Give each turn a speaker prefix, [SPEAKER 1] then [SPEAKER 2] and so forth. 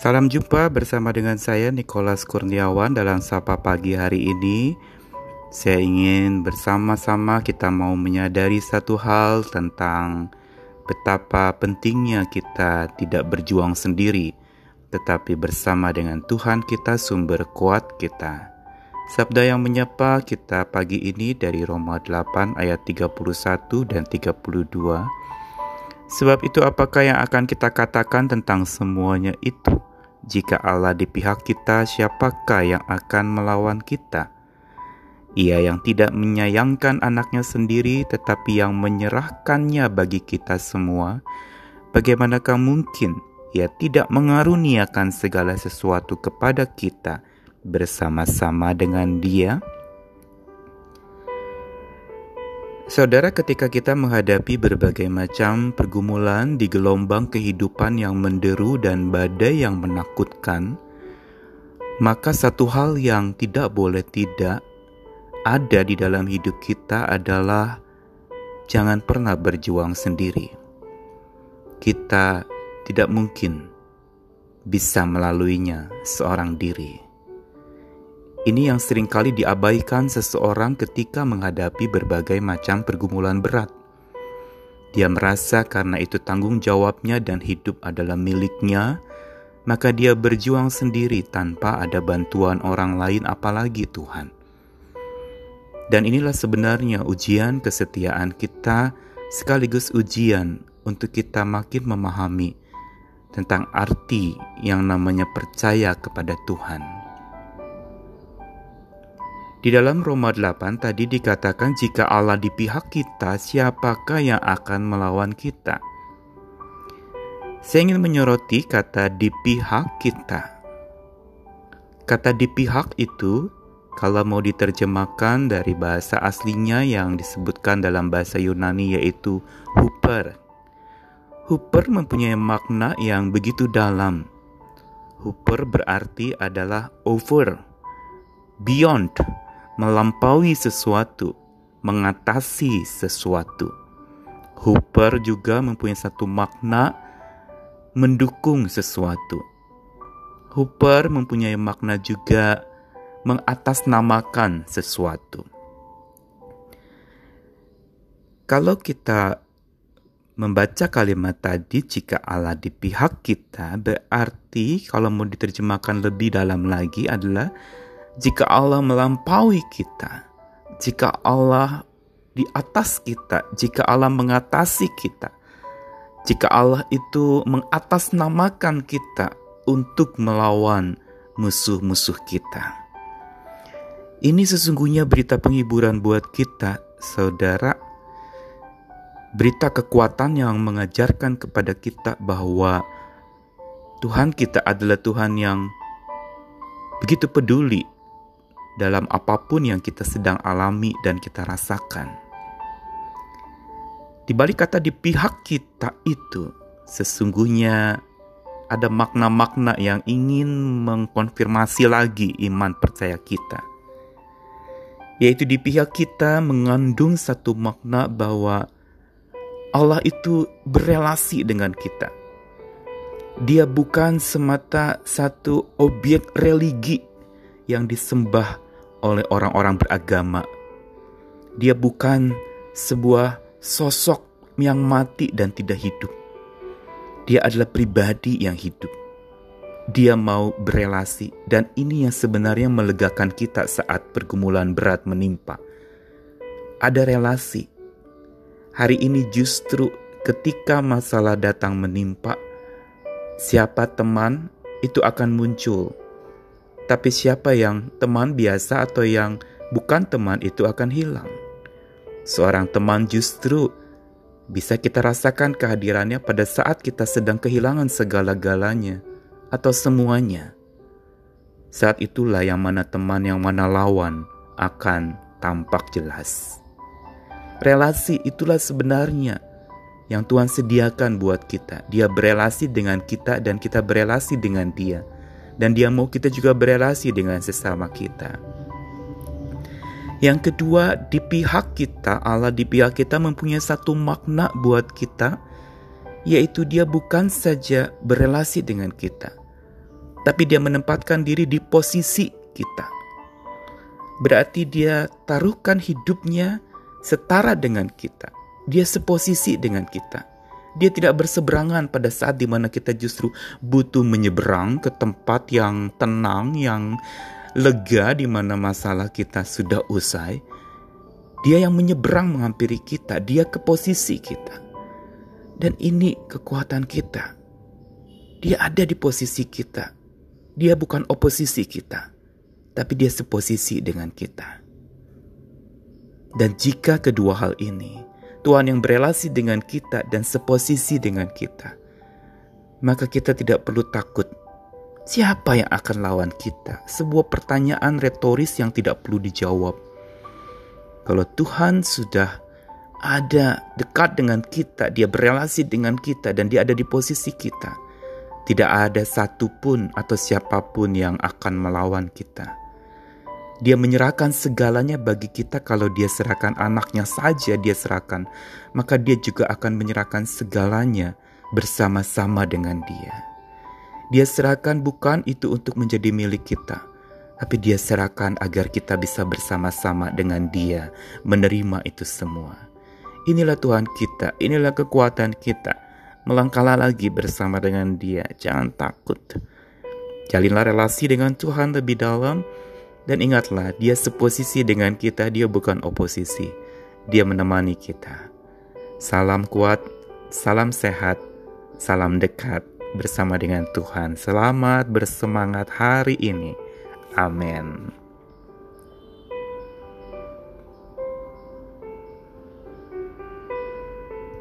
[SPEAKER 1] Salam jumpa bersama dengan saya Nikolas Kurniawan dalam Sapa Pagi hari ini. Saya ingin bersama-sama kita mau menyadari satu hal tentang betapa pentingnya kita tidak berjuang sendiri, tetapi bersama dengan Tuhan kita sumber kuat kita. Sabda yang menyapa kita pagi ini dari Roma 8 ayat 31 dan 32. Sebab itu apakah yang akan kita katakan tentang semuanya itu? Jika Allah di pihak kita, siapakah yang akan melawan kita? Ia yang tidak menyayangkan anaknya sendiri, tetapi yang menyerahkannya bagi kita semua, bagaimanakah mungkin ia tidak mengaruniakan segala sesuatu kepada kita bersama-sama dengan Dia? Saudara, ketika kita menghadapi berbagai macam pergumulan di gelombang kehidupan yang menderu dan badai yang menakutkan, maka satu hal yang tidak boleh tidak ada di dalam hidup kita adalah jangan pernah berjuang sendiri. Kita tidak mungkin bisa melaluinya seorang diri. Ini yang sering kali diabaikan seseorang ketika menghadapi berbagai macam pergumulan berat. Dia merasa karena itu tanggung jawabnya dan hidup adalah miliknya, maka dia berjuang sendiri tanpa ada bantuan orang lain apalagi Tuhan. Dan inilah sebenarnya ujian kesetiaan kita sekaligus ujian untuk kita makin memahami tentang arti yang namanya percaya kepada Tuhan. Di dalam Roma 8 tadi dikatakan jika Allah di pihak kita, siapakah yang akan melawan kita? Saya ingin menyoroti kata di pihak kita. Kata di pihak itu kalau mau diterjemahkan dari bahasa aslinya yang disebutkan dalam bahasa Yunani yaitu huper. Huper mempunyai makna yang begitu dalam. Huper berarti adalah over, beyond, melampaui sesuatu, mengatasi sesuatu. Hooper juga mempunyai satu makna mendukung sesuatu. Hooper mempunyai makna juga mengatasnamakan sesuatu. Kalau kita membaca kalimat tadi, jika Allah di pihak kita, berarti kalau mau diterjemahkan lebih dalam lagi adalah jika Allah melampaui kita, jika Allah di atas kita, jika Allah mengatasi kita, jika Allah itu mengatasnamakan kita untuk melawan musuh-musuh kita. Ini sesungguhnya berita penghiburan buat kita, saudara. Berita kekuatan yang mengajarkan kepada kita bahwa Tuhan kita adalah Tuhan yang begitu peduli dalam apa pun yang kita sedang alami dan kita rasakan. Di balik kata di pihak kita itu, sesungguhnya ada makna-makna yang ingin mengkonfirmasi lagi iman percaya kita. Yaitu di pihak kita mengandung satu makna bahwa Allah itu berelasi dengan kita. Dia bukan semata satu objek religi yang disembah oleh orang-orang beragama. Dia bukan sebuah sosok yang mati dan tidak hidup. Dia adalah pribadi yang hidup. Dia mau berelasi, dan ini yang sebenarnya melegakan kita saat pergumulan berat menimpa. Ada relasi. Hari ini justru ketika masalah datang menimpa, siapa teman itu akan muncul tapi siapa yang teman biasa atau yang bukan teman itu akan hilang. Seorang teman justru bisa kita rasakan kehadirannya pada saat kita sedang kehilangan segala-galanya atau semuanya. Saat itulah yang mana teman yang mana lawan akan tampak jelas. Relasi itulah sebenarnya yang Tuhan sediakan buat kita. Dia berelasi dengan kita dan kita berelasi dengan Dia dan dia mau kita juga berelasi dengan sesama kita. Yang kedua, di pihak kita, Allah di pihak kita mempunyai satu makna buat kita, yaitu dia bukan saja berelasi dengan kita, tapi dia menempatkan diri di posisi kita. Berarti dia taruhkan hidupnya setara dengan kita. Dia seposisi dengan kita. Dia tidak berseberangan pada saat di mana kita justru butuh menyeberang ke tempat yang tenang, yang lega di mana masalah kita sudah usai. Dia yang menyeberang menghampiri kita, dia ke posisi kita. Dan ini kekuatan kita. Dia ada di posisi kita. Dia bukan oposisi kita, tapi dia seposisi dengan kita. Dan jika kedua hal ini, Tuhan yang berelasi dengan kita dan seposisi dengan kita, maka kita tidak perlu takut siapa yang akan lawan kita. Sebuah pertanyaan retoris yang tidak perlu dijawab. Kalau Tuhan sudah ada dekat dengan kita, dia berelasi dengan kita dan dia ada di posisi kita tidak ada satupun atau siapa pun yang akan melawan kita. Dia menyerahkan segalanya bagi kita kalau dia serahkan anaknya saja dia serahkan, maka dia juga akan menyerahkan segalanya bersama-sama dengan dia. Dia serahkan bukan itu untuk menjadi milik kita, tapi dia serahkan agar kita bisa bersama-sama dengan dia menerima itu semua. Inilah Tuhan kita, inilah kekuatan kita melangkahlah lagi bersama dengan Dia. Jangan takut. Jalinlah relasi dengan Tuhan lebih dalam dan ingatlah Dia seposisi dengan kita, Dia bukan oposisi. Dia menemani kita. Salam kuat, salam sehat, salam dekat bersama dengan Tuhan. Selamat bersemangat hari ini. Amin.